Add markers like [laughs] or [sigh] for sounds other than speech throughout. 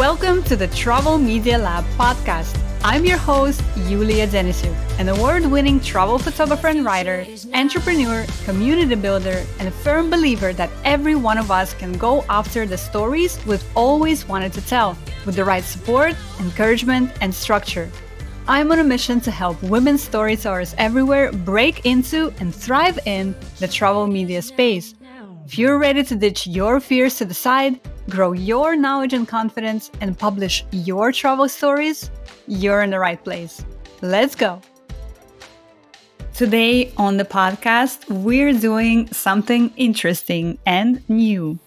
Welcome to the Travel Media Lab podcast. I'm your host, Yulia Denisyuk, an award winning travel photographer and writer, entrepreneur, community builder, and a firm believer that every one of us can go after the stories we've always wanted to tell with the right support, encouragement, and structure. I'm on a mission to help women storytellers everywhere break into and thrive in the travel media space. If you're ready to ditch your fears to the side, grow your knowledge and confidence, and publish your travel stories, you're in the right place. Let's go. Today on the podcast, we're doing something interesting and new.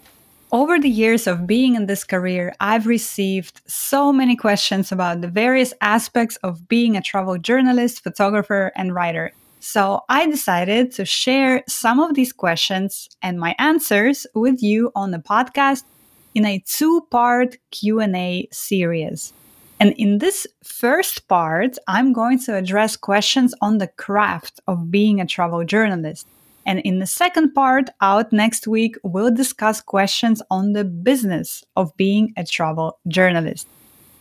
Over the years of being in this career, I've received so many questions about the various aspects of being a travel journalist, photographer, and writer. So I decided to share some of these questions and my answers with you on the podcast in a two-part Q&A series. And in this first part, I'm going to address questions on the craft of being a travel journalist. And in the second part, out next week, we'll discuss questions on the business of being a travel journalist.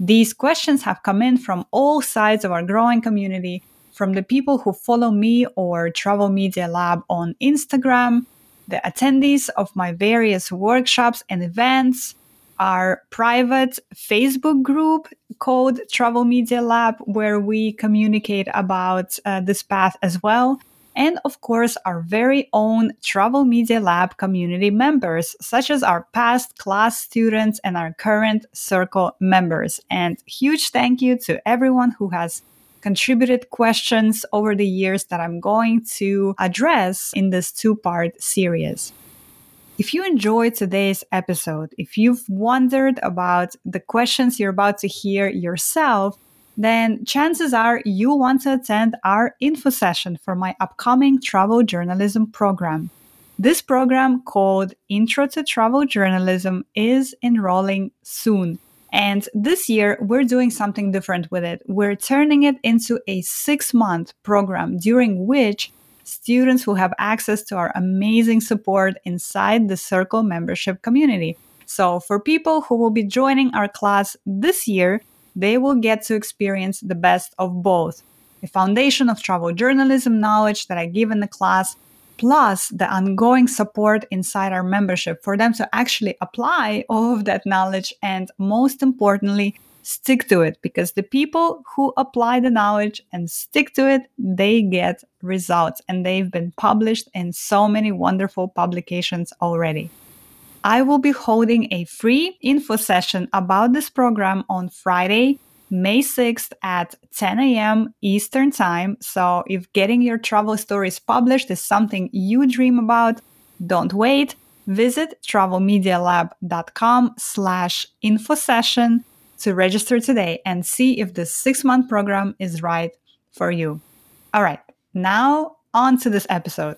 These questions have come in from all sides of our growing community, from the people who follow me or Travel Media Lab on Instagram, the attendees of my various workshops and events, our private Facebook group called Travel Media Lab, where we communicate about uh, this path as well. And of course, our very own Travel Media Lab community members, such as our past class students and our current circle members. And huge thank you to everyone who has contributed questions over the years that I'm going to address in this two part series. If you enjoyed today's episode, if you've wondered about the questions you're about to hear yourself, then chances are you want to attend our info session for my upcoming travel journalism program. This program called Intro to Travel Journalism is enrolling soon. And this year, we're doing something different with it. We're turning it into a six month program during which students will have access to our amazing support inside the Circle membership community. So, for people who will be joining our class this year, they will get to experience the best of both the foundation of travel journalism knowledge that I give in the class, plus the ongoing support inside our membership for them to actually apply all of that knowledge and, most importantly, stick to it because the people who apply the knowledge and stick to it they get results and they've been published in so many wonderful publications already. I will be holding a free info session about this program on friday May 6th at 10 a.m. Eastern Time. So, if getting your travel stories published is something you dream about, don't wait. Visit travelmedialab.com slash info session to register today and see if the six month program is right for you. All right, now on to this episode.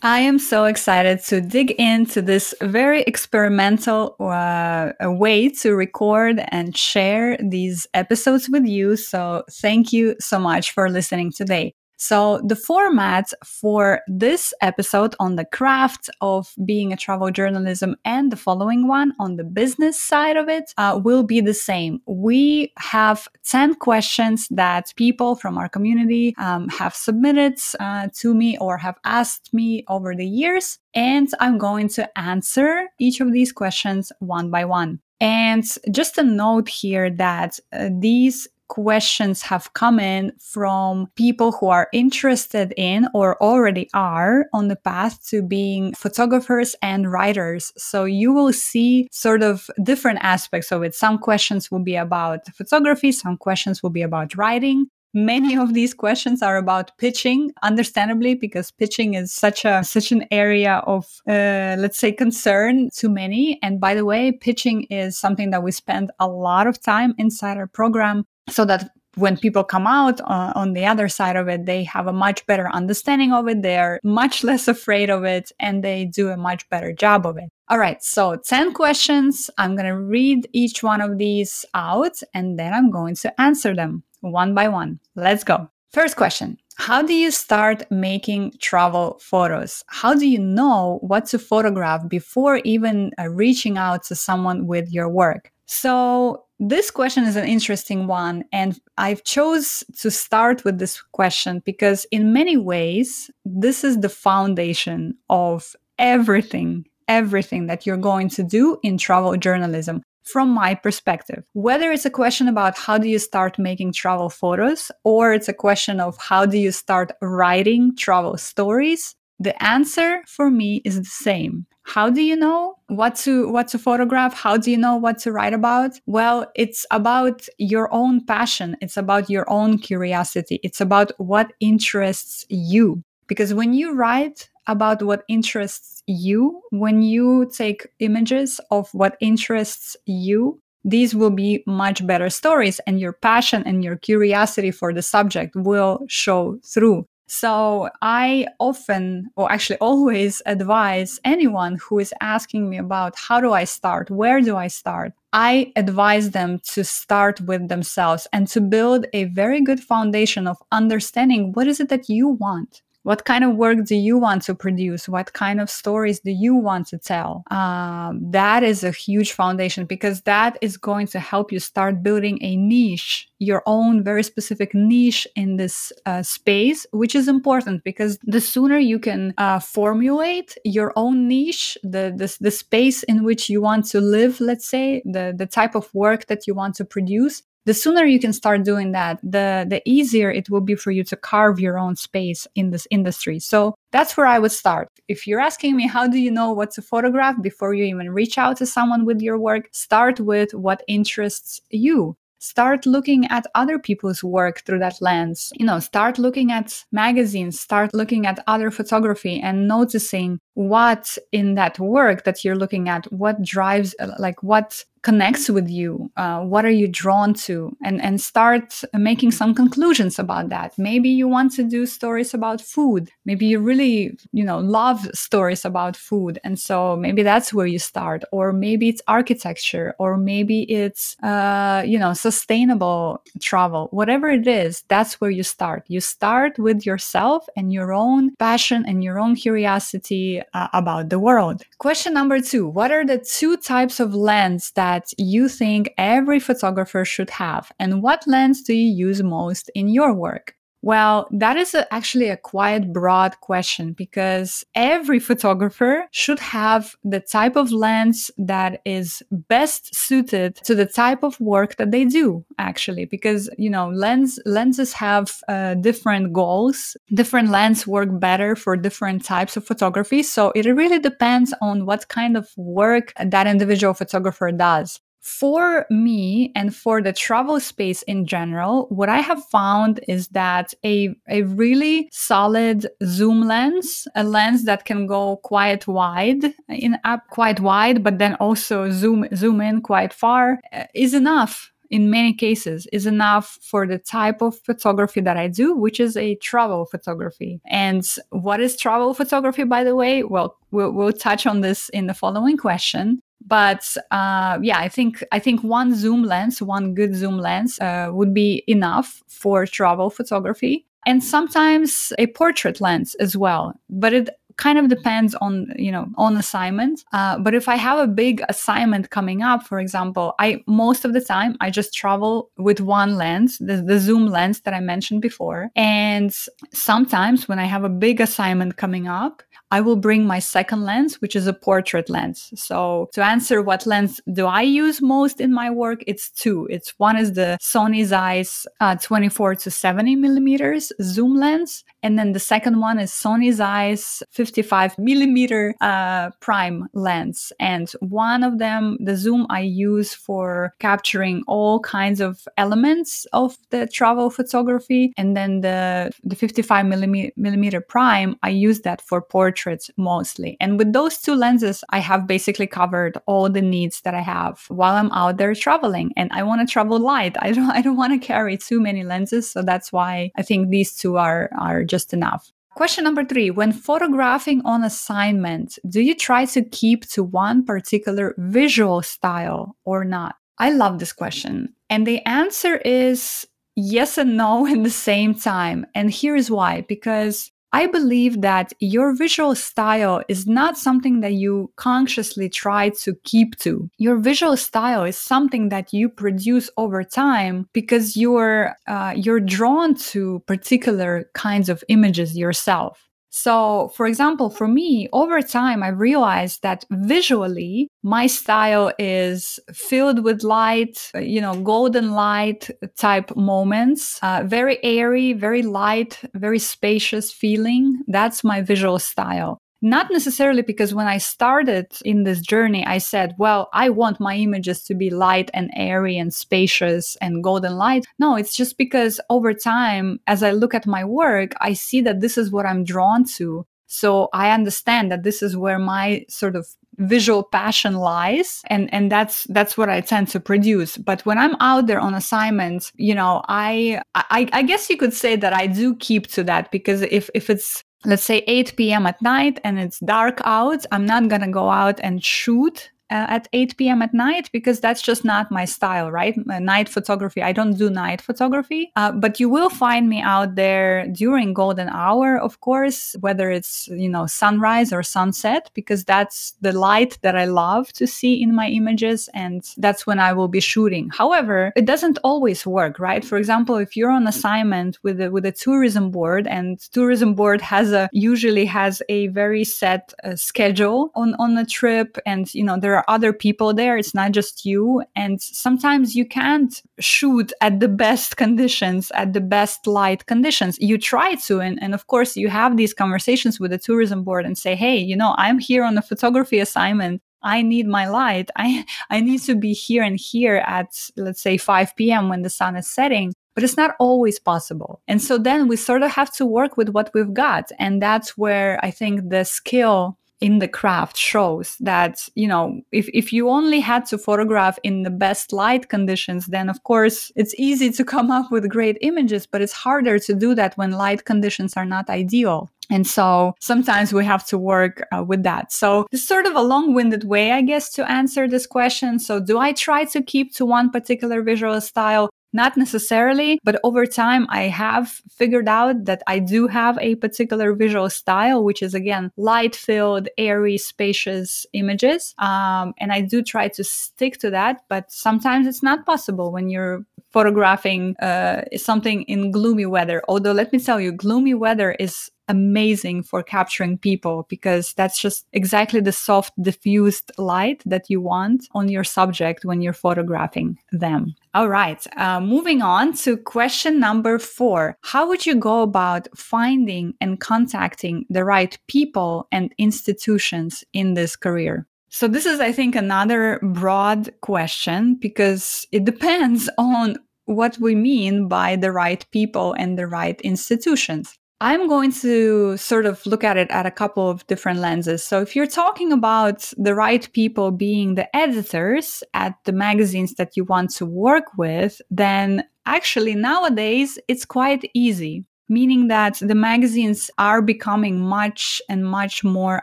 I am so excited to dig into this very experimental uh, way to record and share these episodes with you. So, thank you so much for listening today. So, the format for this episode on the craft of being a travel journalism and the following one on the business side of it uh, will be the same. We have 10 questions that people from our community um, have submitted uh, to me or have asked me over the years. And I'm going to answer each of these questions one by one. And just a note here that uh, these questions have come in from people who are interested in or already are on the path to being photographers and writers. So you will see sort of different aspects of it. Some questions will be about photography, some questions will be about writing. Many of these questions are about pitching, understandably, because pitching is such a such an area of, uh, let's say, concern to many. And by the way, pitching is something that we spend a lot of time inside our program so that when people come out uh, on the other side of it, they have a much better understanding of it. They're much [laughs] less afraid of it and they do a much better job of it. All right, so 10 questions. I'm going to read each one of these out and then I'm going to answer them one by one. Let's go. First question how do you start making travel photos? How do you know what to photograph before even uh, reaching out to someone with your work? So, this question is an interesting one and I've chose to start with this question because in many ways this is the foundation of everything everything that you're going to do in travel journalism from my perspective. Whether it's a question about how do you start making travel photos or it's a question of how do you start writing travel stories, the answer for me is the same. How do you know what to what to photograph? How do you know what to write about? Well, it's about your own passion. It's about your own curiosity. It's about what interests you. Because when you write about what interests you, when you take images of what interests you, these will be much better stories and your passion and your curiosity for the subject will show through. So I often, or actually [laughs] always advise anyone who is asking me about how do I start? Where do I start? I advise them to start with themselves and to build a very good foundation of understanding what is it that you want? What kind of work do you want to produce? What kind of stories do you want to tell? Um, that is a huge foundation because that is going to help you start building a niche, your own very specific niche in this uh, space, which is important because the sooner you can uh, formulate your own niche, the, the, the space in which you want to live, let's say, the, the type of work that you want to produce, the sooner you can start doing that, the the easier it will be for you to carve your own space in this industry. So that's where I would start. If you're asking me how do you know what to photograph before you even reach out to someone with your work, start with what interests you start looking at other people's work through that lens you know start looking at magazines start looking at other photography and noticing what in that work that you're looking at what drives uh, like what connects with you uh, what are you drawn to and and start making some conclusions about that. Maybe you want to do stories about food. Maybe you really you know love stories about food and so maybe that's where you start. Or maybe it's architecture or maybe it's uh, you know sustainable travel. Whatever it is that's where you start. You start with yourself and your own passion and your own curiosity uh, about the world. Question number two what are the two types of lens that that you think every photographer should have? And what lens do you use most in your work? Well, that is a, actually a quite broad question because every photographer should have the type of lens that is best suited to the type of work that they do actually because you know lens lenses have uh, different goals. Different lenses work better for different types of photography. So it really depends on what kind of work that individual photographer does for me and for the travel space in general, what I have found is that a, a really solid zoom lens, a lens that can go quite wide in up quite wide, but then also zoom zoom in quite far uh, is enough in many cases is enough for the type of photography that I do, which is a travel photography. And what is travel photography, by the way? Well, we'll, we'll touch on this in the following question but uh, yeah i think i think one zoom lens one good zoom lens uh, would be enough for travel photography and sometimes a portrait lens as well but it kind of depends on you know on assignment. Uh, but if i have a big assignment coming up for example i most of the time i just travel with one lens the, the zoom lens that i mentioned before. And sometimes when i have a big assignment coming up I will bring my second lens, which is a portrait lens. So to answer what lens do I use most in my work, it's two. It's one is the Sony Zeiss uh, 24 to 70 millimeters zoom lens, and then the second one is Sony Zeiss 55 millimeter uh, prime lens. And one of them, the zoom I use for capturing all kinds of elements of the travel photography, and then the the 55 millimeter millimeter prime, I use that for portraits mostly. And with those two lenses, I have basically covered all the needs that I have while I'm out there traveling. And I want to travel light. [laughs] I don't I don't want to carry too many lenses. So that's why I think these two are are just enough. Question number three When photographing on assignment, do you try to keep to one particular visual style or not? I love this question. And the answer is yes and no [laughs] in the same time. And here is why because I believe that your visual style is not something that you consciously try to keep to. Your visual style is something that you produce over time because you're uh, you're drawn to particular kinds of images yourself. So, for example, for me, over time, I realized that visually, my style is filled with light, uh, you know, golden light type moments, uh, very airy, very light, very spacious feeling. That's my visual style. Not necessarily because when I started in this journey, I said, well, I want my images to be light and airy and spacious and golden light. No, it's just because over time, as I look at my work, I see that this is what I'm drawn to. So I understand that this is where my sort of visual passion lies and and that's that's what i tend to produce but when i'm out there on assignments you know I, I i guess you could say that i do keep to that because if if it's let's say 8 p.m. at night and it's dark out, I'm not going to go out and shoot uh, at 8 p.m. at night because that's just not my style, right? Uh, night photography, I don't do night photography, uh, but you will find me out there during golden hour, of course, whether it's, you know, sunrise or sunset, because that's the light that I love to see in my images. And that's when I will be shooting. However, it doesn't always work, right? For example, if you're on assignment with a, with a tourism board and tourism board has a, usually has a very set uh, schedule on, on a trip and, you know, there are other people there. It's not just you. And sometimes you can't shoot at the best conditions, at the best light conditions. You try to. And, and of course, you have these conversations with the tourism board and say, hey, you know, I'm here on a photography assignment. I need my light. I, [laughs] I need to be here and here at, let's say, 5 p.m. when the sun is setting but it's not always possible. And so then we sort of have to work with what we've got. And that's where I think the skill in the craft shows that you know if, if you only had to photograph in the best light conditions then of course it's easy to come up with great images but it's harder to do that when light conditions are not ideal and so sometimes we have to work uh, with that. So it's sort of a long winded way, I guess, to answer this question. So do I try to keep to one particular visual style? Not necessarily, but over time, I have figured out that I do have a particular visual style, which is again light filled, airy, spacious images. Um, and I do try to stick to that, but sometimes it's not possible when you're photographing uh, something in gloomy weather. Although, let me tell you, gloomy weather is amazing for capturing people because that's just exactly the soft, diffused light that you want on your subject when you're photographing them. All right, uh, moving on to question number four. How would you go about finding and contacting the right people and institutions in this career? So, this is, I think, another broad question because it [laughs] depends on what we mean by the right people and the right institutions. I'm going to sort of look at it at a couple of different lenses. So, if you're talking about the right people being the editors at the magazines that you want to work with, then actually nowadays it's quite easy, meaning that the magazines are becoming much and much more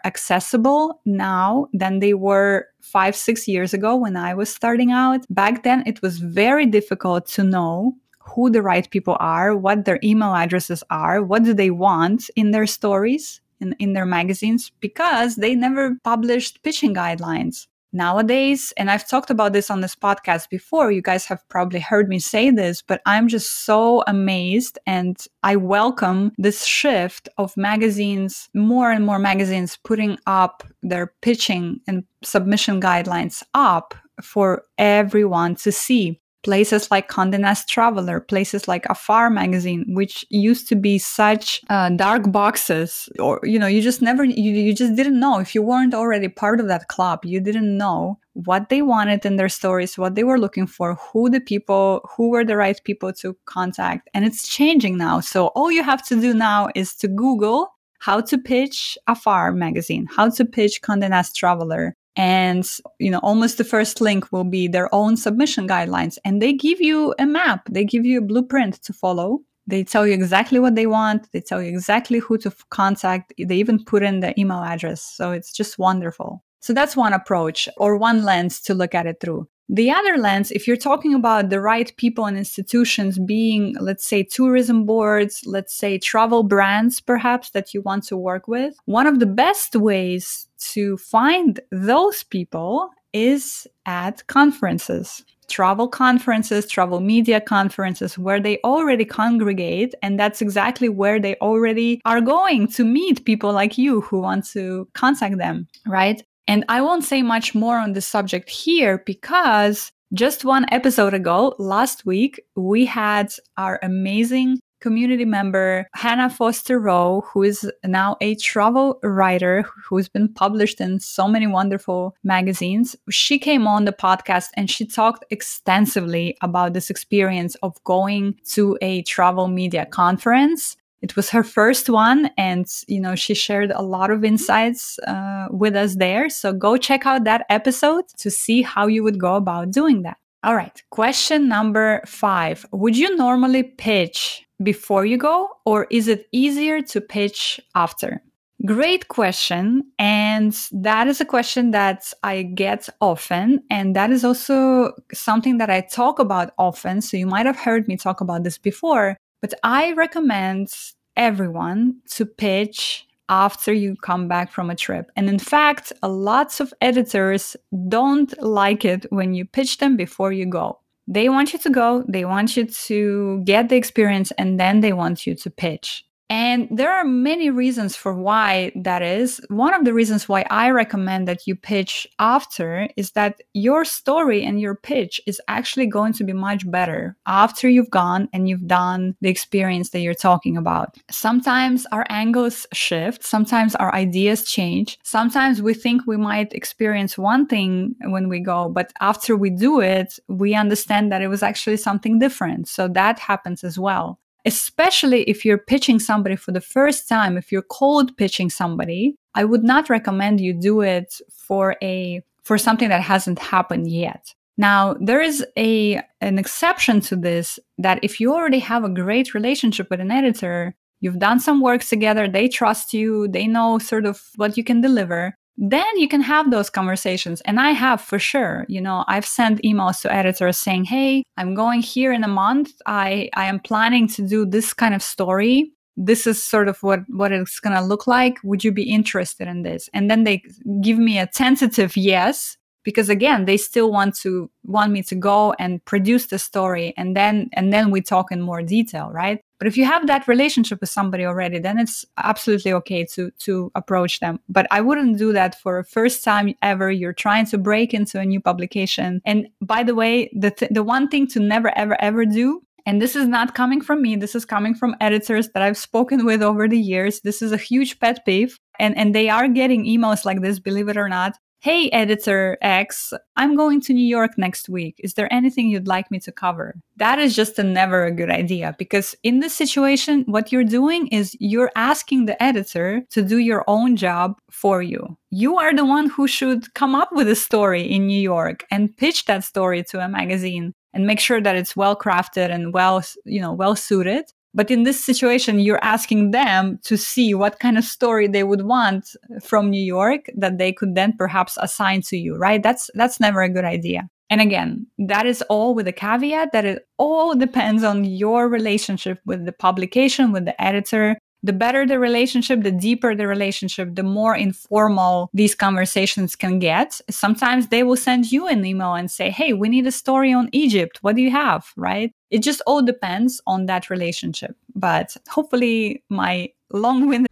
accessible now than they were five, six years ago when I was starting out. Back then, it was very difficult to know who the right people are, what their email addresses are, what do they want in their stories, in, in their magazines, because they never published pitching guidelines. Nowadays, and I've talked about this on this podcast before, you guys have probably heard me say this, but I'm just so amazed and I welcome this shift of magazines, more and more magazines putting up their pitching and submission guidelines up for everyone to see places like Condé Nast Traveler, places like Afar magazine, which used to be such uh, dark boxes, or you know, you just never, you, you just didn't know if you weren't already part of that club, you didn't know what they wanted in their stories, what they were looking for, who the people, who were the right people to contact, and it's changing now. So all you have to do now is to Google how to pitch Afar magazine, how to pitch Condé Nast Traveler, and you know almost the first link will be their own submission guidelines. And they give you a map. They give you a blueprint to follow. They tell you exactly what they want. They tell you exactly who to contact. They even put in the email address. So it's just wonderful. So that's one approach or one lens to look at it through The other lens, if you're talking about the right people and institutions being, let's say, tourism boards, let's say travel brands, perhaps that you want to work with, one of the best ways to find those people is at conferences travel conferences, travel media conferences where they already congregate. And that's exactly where they already are going to meet people like you who want to contact them, right? And I won't say much more on this subject here because just one episode ago, last week, we had our amazing community member Hannah Foster Rowe, who is now a travel writer who's been published in so many wonderful magazines. She came on the podcast and she talked extensively about this experience of going to a travel media conference. It was her first one, and you know she shared a lot of insights uh, with us there. So go check out that episode to see how you would go about doing that. All right, question number five: Would you normally pitch before you go, or is it easier to pitch after? Great question. And that is a question that I get often. And that is also something that I talk about often. So you might have heard me talk about this before, but I recommend everyone to pitch after you come back from a trip. And in fact, lots of editors don't like it when you pitch them before you go. They want you to go, they want you to get the experience, and then they want you to pitch. And there are many reasons for why that is. One of the reasons why I recommend that you pitch after is that your story and your pitch is actually going to be much better after you've gone and you've done the experience that you're talking about. Sometimes our angles shift, sometimes our ideas change. Sometimes we think we might experience one thing when we go, but after we do it, we understand that it was actually something different. So that happens as well especially if you're pitching somebody for the first time, if you're cold pitching somebody, I would not recommend you do it for a for something that hasn't happened yet. Now, there is a an exception to this that if you already have a great relationship with an editor, you've done some work together, they trust you, they know sort of what you can deliver, then you can have those conversations. And I have for sure. You know, I've sent emails to editors saying, Hey, I'm going here in a month. I, I am planning to do this kind of story. This is sort of what, what it's going to look like. Would you be interested in this? And then they give me a tentative yes because again they still want to want me to go and produce the story and then and then we talk in more detail right but if you have that relationship with somebody already then it's absolutely okay to to approach them. But i wouldn't do that for a first time ever. You're trying to break into a new publication. And by the way the th- the one thing to never ever ever do and this is not coming from me this is coming from editors that i've spoken with over the years. This is a huge pet peeve. And and they are getting emails like this believe it or not Hey, editor X, I'm going to New York next week. Is there anything you'd like me to cover? That is just a never a good idea because in this situation, what you're doing is you're asking the editor to do your own job for you. You are the one who should come up with a story in New York and pitch that story to a magazine and make sure that it's well crafted and well, you know, well suited. But in this situation, you're asking them to see what kind of story they would want from New York that they could then perhaps assign to you, right? That's that's never a good idea. And again, that is all with a caveat that it all depends on your relationship with the publication, with the editor, the better the relationship, the deeper the relationship, the more informal these conversations can get. Sometimes they will send you an email and say, Hey, we need a story on Egypt. What do you have? Right? It just all depends on that relationship. But hopefully, my long winded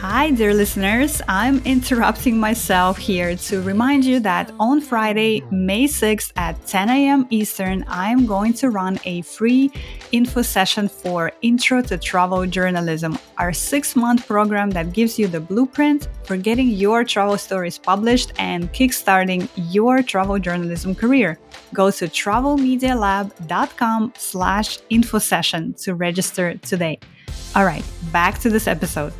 Hi, dear listeners. I'm interrupting myself here to remind you that on Friday, May 6th at 10 a.m. Eastern, I'm going to run a free info session for Intro to Travel Journalism, our six month program that gives you the blueprint for getting your travel stories published and kickstarting your travel journalism career. Go to travelmedialab.com slash info session to register today. All right, back to this episode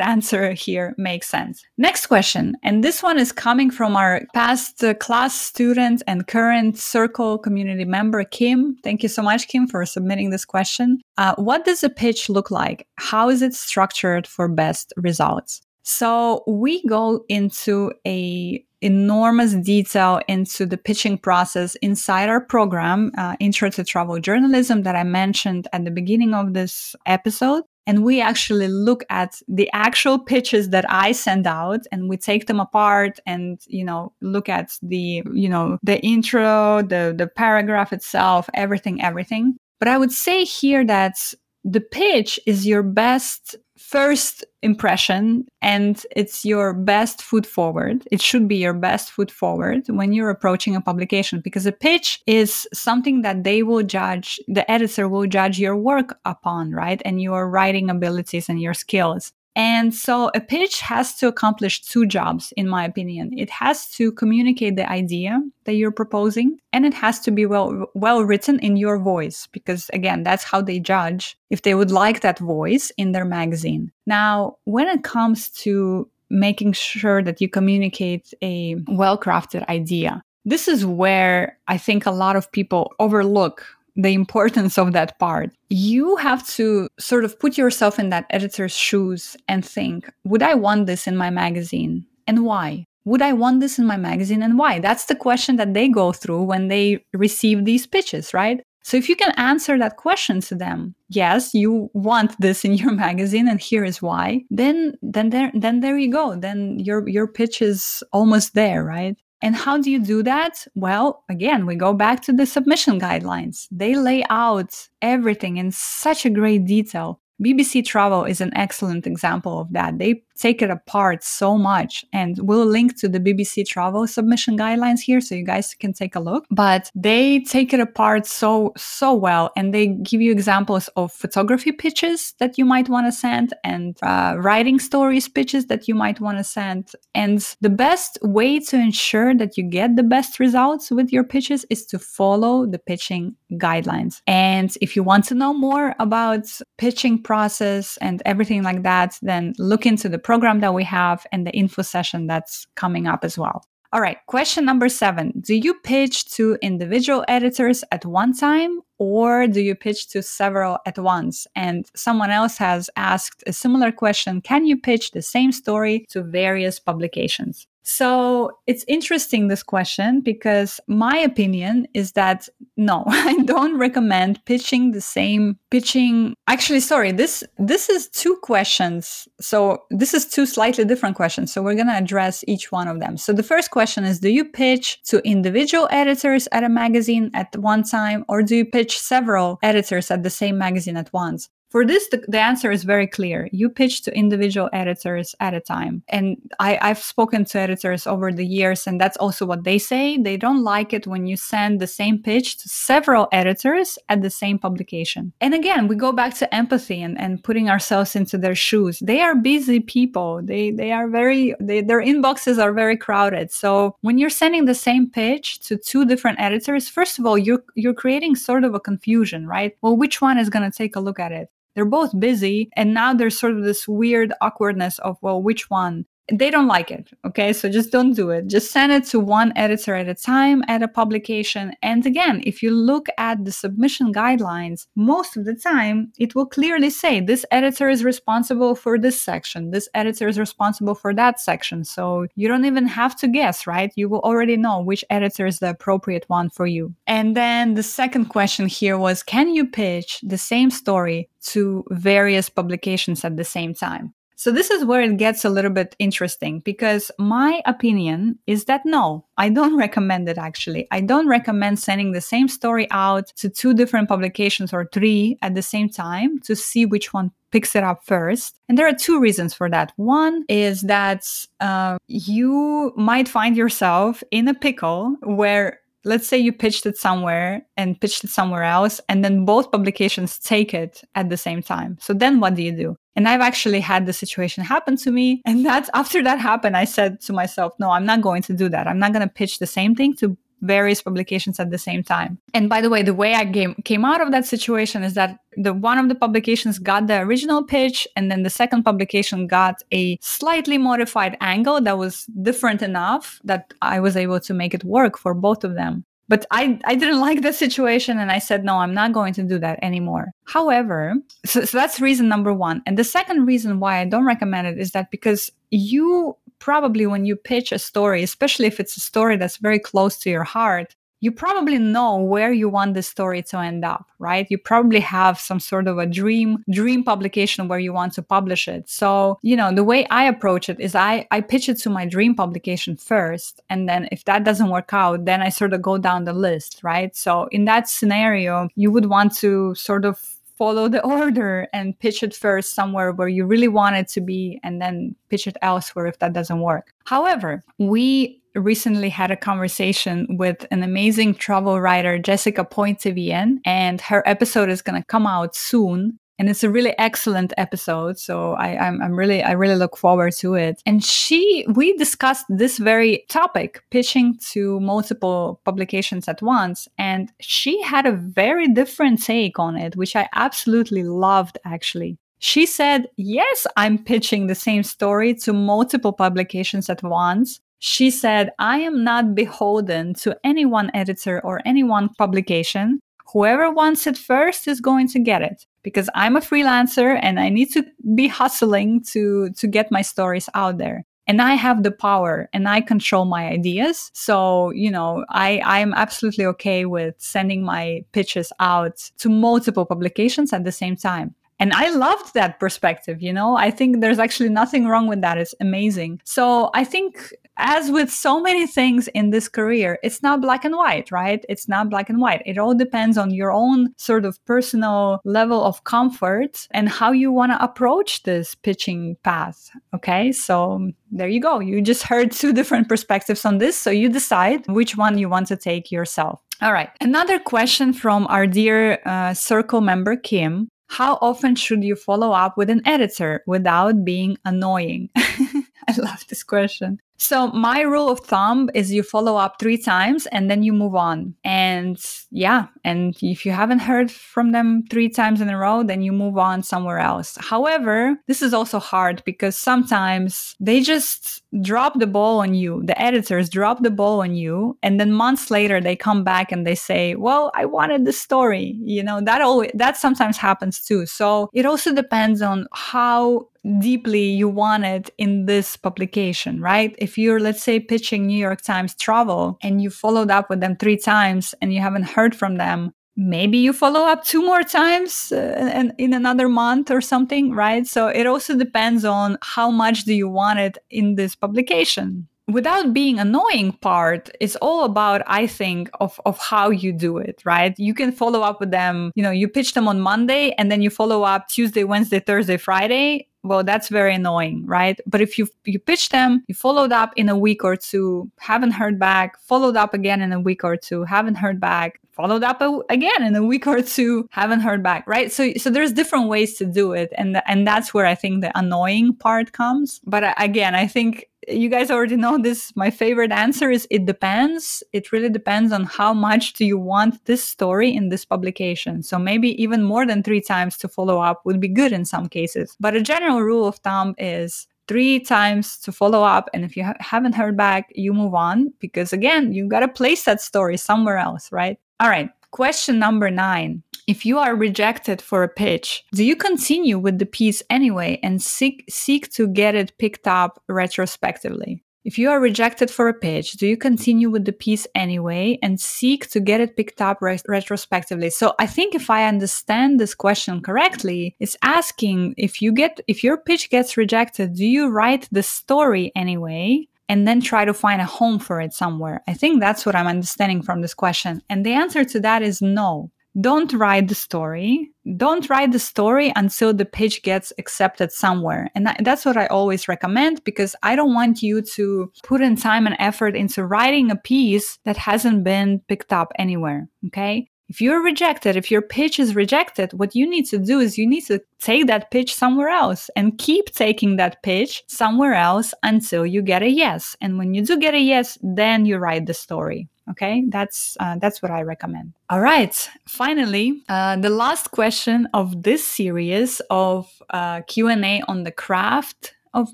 answer here makes sense. Next question, and this one is coming from our past class student and current circle community member, Kim. Thank you so much, Kim, for submitting this question. Uh, what does a pitch look like? How is it structured for best results? So we go into a enormous detail into the pitching process inside our program, uh, Intro to Travel Journalism, that I mentioned at the beginning of this episode. And we actually look at the actual pitches that I send out and we take them apart and, you know, look at the, you know, the intro, the, the paragraph itself, everything, everything. But I would say here that the pitch is your best first impression and it's your best foot forward. It should be your best foot forward when you're approaching a publication because a pitch is something that they will judge, the editor will judge your work upon, right? And your writing abilities and your skills. And so a pitch has to accomplish two jobs, in my opinion. It has to communicate the idea that you're proposing, and it has to be well, well written in your voice, because again, that's how they judge if they would like that voice in their magazine. Now, when it comes to making sure that you communicate a well crafted idea, this is where I think a lot of people overlook the importance of that part. You have to sort of put yourself in that editor's shoes and think, would I want this in my magazine? And why? Would I want this in my magazine and why? That's the question that they go through when they receive these pitches, right? So if you can answer that question to them, yes, you want this in your [laughs] magazine and here is why, then then there then there you go. Then your your pitch is almost there, right? And how do you do that? Well, again, we go back to the submission guidelines. They lay out everything in such a great detail. BBC Travel is an excellent example of that. They take it apart so much. And we'll link to the BBC travel submission guidelines here so you guys can take a look. But they take it apart so, so well. And they give you examples of photography pitches that you might want to send and uh, writing stories pitches that you might want to send. And the best way to ensure that you get the best results with your pitches is to follow the pitching guidelines. And if you want to know more about pitching process and everything like that, then look into the program that we have and the info session that's coming up as well. All right, question number seven Do you pitch to individual editors at one time or do you pitch to several at once? And someone else has asked a similar question Can you pitch the same story to various publications? So it's interesting, this question, because my opinion is that no, [laughs] I don't recommend pitching the same pitching. Actually, sorry, this, this is two questions. So this is two slightly different questions. So we're to address each one of them. So the first question is, do you pitch to individual editors at a magazine at one time or do you pitch several editors at the same magazine at once? For this, the, the, answer is very clear. You pitch to individual editors at a time. And I, I've spoken to editors over the years, and that's also what they say. They don't like it when you send the same pitch to several editors at the same publication. And again, we go back to empathy and, and putting ourselves into their shoes. They are busy people. They they are very they, their inboxes are very crowded. So when you're sending the same pitch to two different editors, first of all, you're you're creating sort of a confusion, right? Well, which one is going to take a look at it? They're both busy and now there's sort of this weird awkwardness of well which one they don't like it. Okay. So just don't do it. Just send it to one editor at a time at a publication. And again, if you look at the submission guidelines, most of the time it will clearly say this editor is responsible for this section. This editor is responsible for that section. So you don't even have to guess, right? You will already know which editor is the appropriate one for you. And then the second question here was can you pitch the same story to various publications at the same time? So this is where it gets a little bit interesting because my opinion is that no, I don't [laughs] recommend it actually. I don't recommend sending the same story out to two different publications or three at the same time to see which one picks it up first. And there are two reasons for that. One is that uh, you might find yourself in a pickle where let's say you pitched it somewhere and pitched it somewhere else and then both publications take it at the same time so then what do you do and i've actually had the situation happen to me and that's [laughs] after that happened i said to myself no i'm not going to do that i'm not going to pitch the same thing to various publications at the same time. And by the way, the way I came came out of that situation is that the one of the publications got the original pitch and then the second publication got a slightly modified angle that was different enough that I was able to make it work for both of them. But I, I didn't like the situation and I said, no, I'm not going to do that anymore. However, so, so that's reason number one. And the second reason why I don't recommend it is that because you probably, when you pitch a story, especially if it's a story that's very close to your heart, you probably know where you want the story to end up right? You probably have some sort of a dream dream publication where you want to publish it. So you know the way i approach it is i i pitch it to my dream publication first and then if that doesn't work out then i sort of go down the list right? So in that scenario you would want to sort of follow the order and pitch it first somewhere where you really want it to be and then pitch it elsewhere if that doesn't work. However, we recently had a conversation with an amazing travel writer, Jessica Poitevien, and her episode is going to come out soon. And it's a really excellent episode. So I, I'm, I'm really, I really look forward to it. And she, we discussed this very topic, pitching to multiple publications at once. And she had a very different take on it, which I absolutely loved actually. She said, Yes, I'm pitching the same story to multiple publications at once, she said, I am not beholden to any one editor or any one publication. Whoever wants it first is going to get it because I'm a freelancer and I need to be hustling to, to get my stories out there. And I have the power and I control my ideas. So, you know, I, I'm absolutely okay with sending my pitches out to multiple publications at the same time. And I loved that perspective, you know. I think there's actually nothing wrong with that. It's amazing. So I think as with so many things in this career, it's not black and white, right? It's not black and white. It all depends on your own sort of personal level of comfort and how you want to approach this pitching path. Okay. So there you go. You just heard two [laughs] different perspectives on this. So you decide which one you want to take yourself. All right. Another question from our dear uh, circle member, Kim. How often should you follow up with an editor without being annoying? [laughs] I love this question. So my rule of thumb is you follow up three times and then you move on. And yeah, and if you haven't heard from them three times in a row, then you move on somewhere else. However, this is also hard because sometimes they just drop the ball on you. The editors drop the ball on you. And then months later, they come back and they say, well, I wanted the story. You know, that always, that sometimes happens too. So it also depends on how deeply you want it in this publication, right? If you're, let's say, pitching New York Times travel and you followed up with them three times and you haven't heard from them, maybe you follow up two more times uh, in another month or something, right? So it also depends on how much do you want it in this publication without being annoying part is all about i think of, of how you do it right you can follow up with them you know you pitch them on monday and then you follow up tuesday wednesday thursday friday well that's very annoying right? But if you you pitch them you followed up in a week or two haven't heard back followed up again in a week or two haven't heard back followed up a, again in a week or two haven't heard back right? So so there's different ways to do it. And and that's where i think the annoying part comes. But uh, again i think you guys already know this my favorite answer is it depends. It really depends on how much do you want this story in this publication. So maybe even more than three times to follow up would be good in some cases. But a general rule of thumb is three times to follow up and if you ha- haven't heard back you move on because again you've got to place that story somewhere else right? All right question number nine if you are rejected for a pitch, do you continue with the piece anyway and seek seek to get it picked up retrospectively? If you are rejected for a pitch, do you continue with the piece anyway and seek to get it picked up re- retrospectively? So I think if I understand this question correctly, it's asking if you get if your pitch gets rejected, do you write the story anyway and then try to find a home for it somewhere? I think that's what I'm understanding from this question. And the answer to that is no don't write the story. Don't write the story until the pitch gets accepted somewhere. And that's what I always recommend because I don't want you to put in time and effort into writing a piece that hasn't been picked up anywhere. Okay. If you're rejected, if your pitch is rejected, what you need to do is you need to take that pitch somewhere else and keep taking that pitch somewhere else until you get a yes. And when you do get a yes, then you write the story. Okay, that's uh, that's what I recommend. All right, finally, uh, the last question of this series of uh, Q and A on the craft of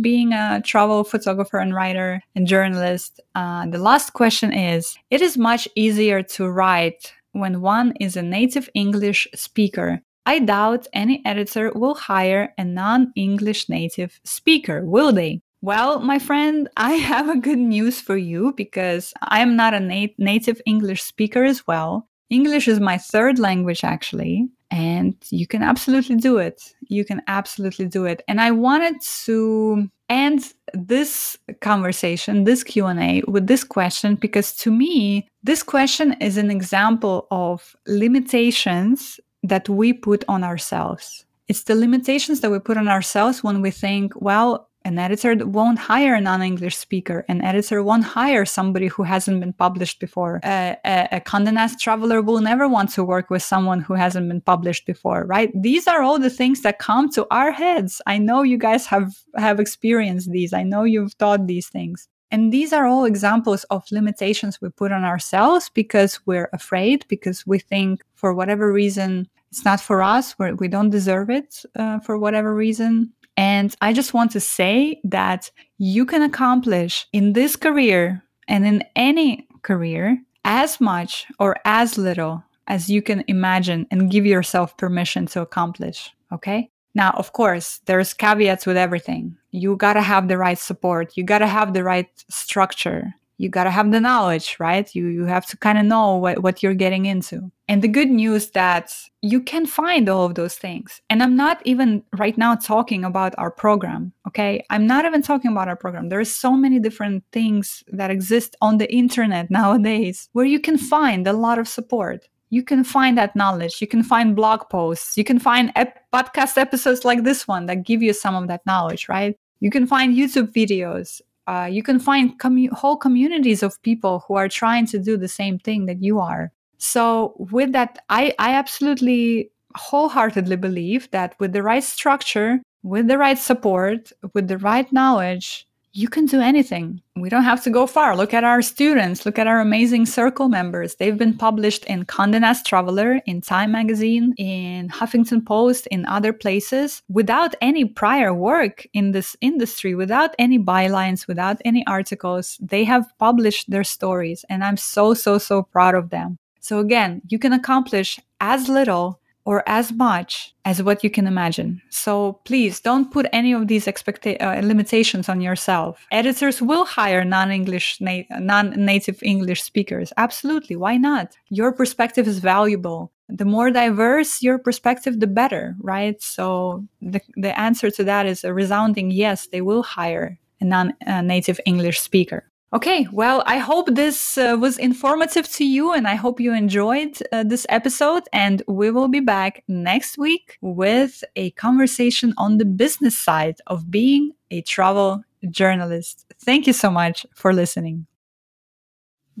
being a travel photographer and writer and journalist. Uh, the last question is It is much easier to write when one is a native English speaker. I doubt any editor will hire a non English native speaker, will they? Well, my friend, I [laughs] have a good news for you because I am not a nat- native English speaker as well. English is my third language, actually, and you can absolutely do it. You can absolutely do it. And I wanted to end this conversation, this Q&A with this question because to me, this question is an example of limitations that we put on ourselves. It's the limitations that we put on ourselves when we think, well, an editor won't hire a non-english speaker an editor won't hire somebody who hasn't been published before. A, a, a Condé Nast traveler will never want to work with someone who hasn't been published before right? These are all the things that come to our heads. I know you guys have have experienced these. I know you've thought these things. And these are all examples of limitations we put on ourselves because we're afraid because we think for whatever reason it's not for us we're, we do not deserve it uh, for whatever reason and I just want to say that you can accomplish in this career and in any career as much or as little as you can imagine and give yourself permission to accomplish. Okay. Now, of course, there's caveats with everything. You got to have the right support. You got to have the right structure you got to have the knowledge right? You you have to kind of know what, what you're getting into. And the good news that you can find all of those things. And i'm not even right now talking about our program okay? I'm not even talking about our program. There's so many different things that exist on the internet [laughs] nowadays where you can find a lot of support. You can find that knowledge. You can find blog posts. You can find ep- podcast episodes like this one that give you some of that knowledge right? You can find youtube videos uh, you can find commu- whole communities of people who are trying to do the same thing that you are. So, with that, I, I absolutely wholeheartedly believe that with the right structure, with the right support, with the right knowledge, you can do anything. We don't have to go far. Look at our students, look at our amazing circle members. They've been published in Condé Nast Traveler, in Time Magazine, in Huffington Post, in other places without any prior work in this industry, without any bylines, without any articles. They have published their stories, and I'm so, so, so proud of them. So, again, you can accomplish as little or as much as what you can imagine. So please don't put any of these expecta- uh, limitations on yourself. Editors will hire non-English na- non-native English speakers. Absolutely, why not? Your perspective is valuable. The more diverse your perspective the better, right? So the the answer to that is a resounding yes, they will hire a non-native English speaker. Okay, well, I hope this uh, was informative to you and I hope you enjoyed uh, this episode. And we will be back next week with a conversation on the business side of being a travel journalist. Thank you so much for listening.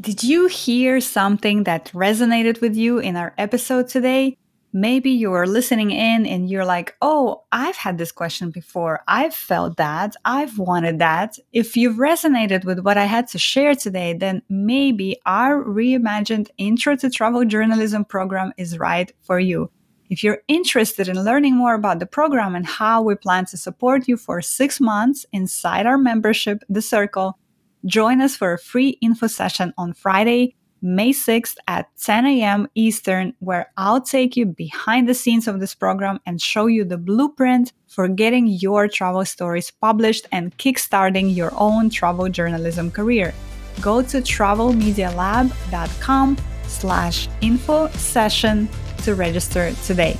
Did you hear something that resonated with you in our episode today? Maybe you're listening in and you're like, oh, I've had this question before. I've felt that. I've wanted that. If you've resonated with what I had to share today, then maybe our reimagined Intro to Travel Journalism program is right for you. If you're interested in learning more about the program and how we plan to support you for six months inside our membership, The Circle, join us for a free info session on Friday, May 6th at 10 a.m. Eastern, where I'll take you behind the scenes of this program and show you the blueprint for getting your travel stories published and kickstarting your own travel journalism career. Go to travelmedialab.com slash info session to register today.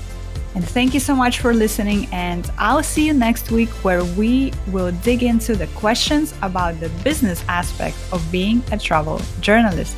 And thank you so much for listening. And I'll see you next week where we will dig into the questions about the business aspect of being a travel journalist.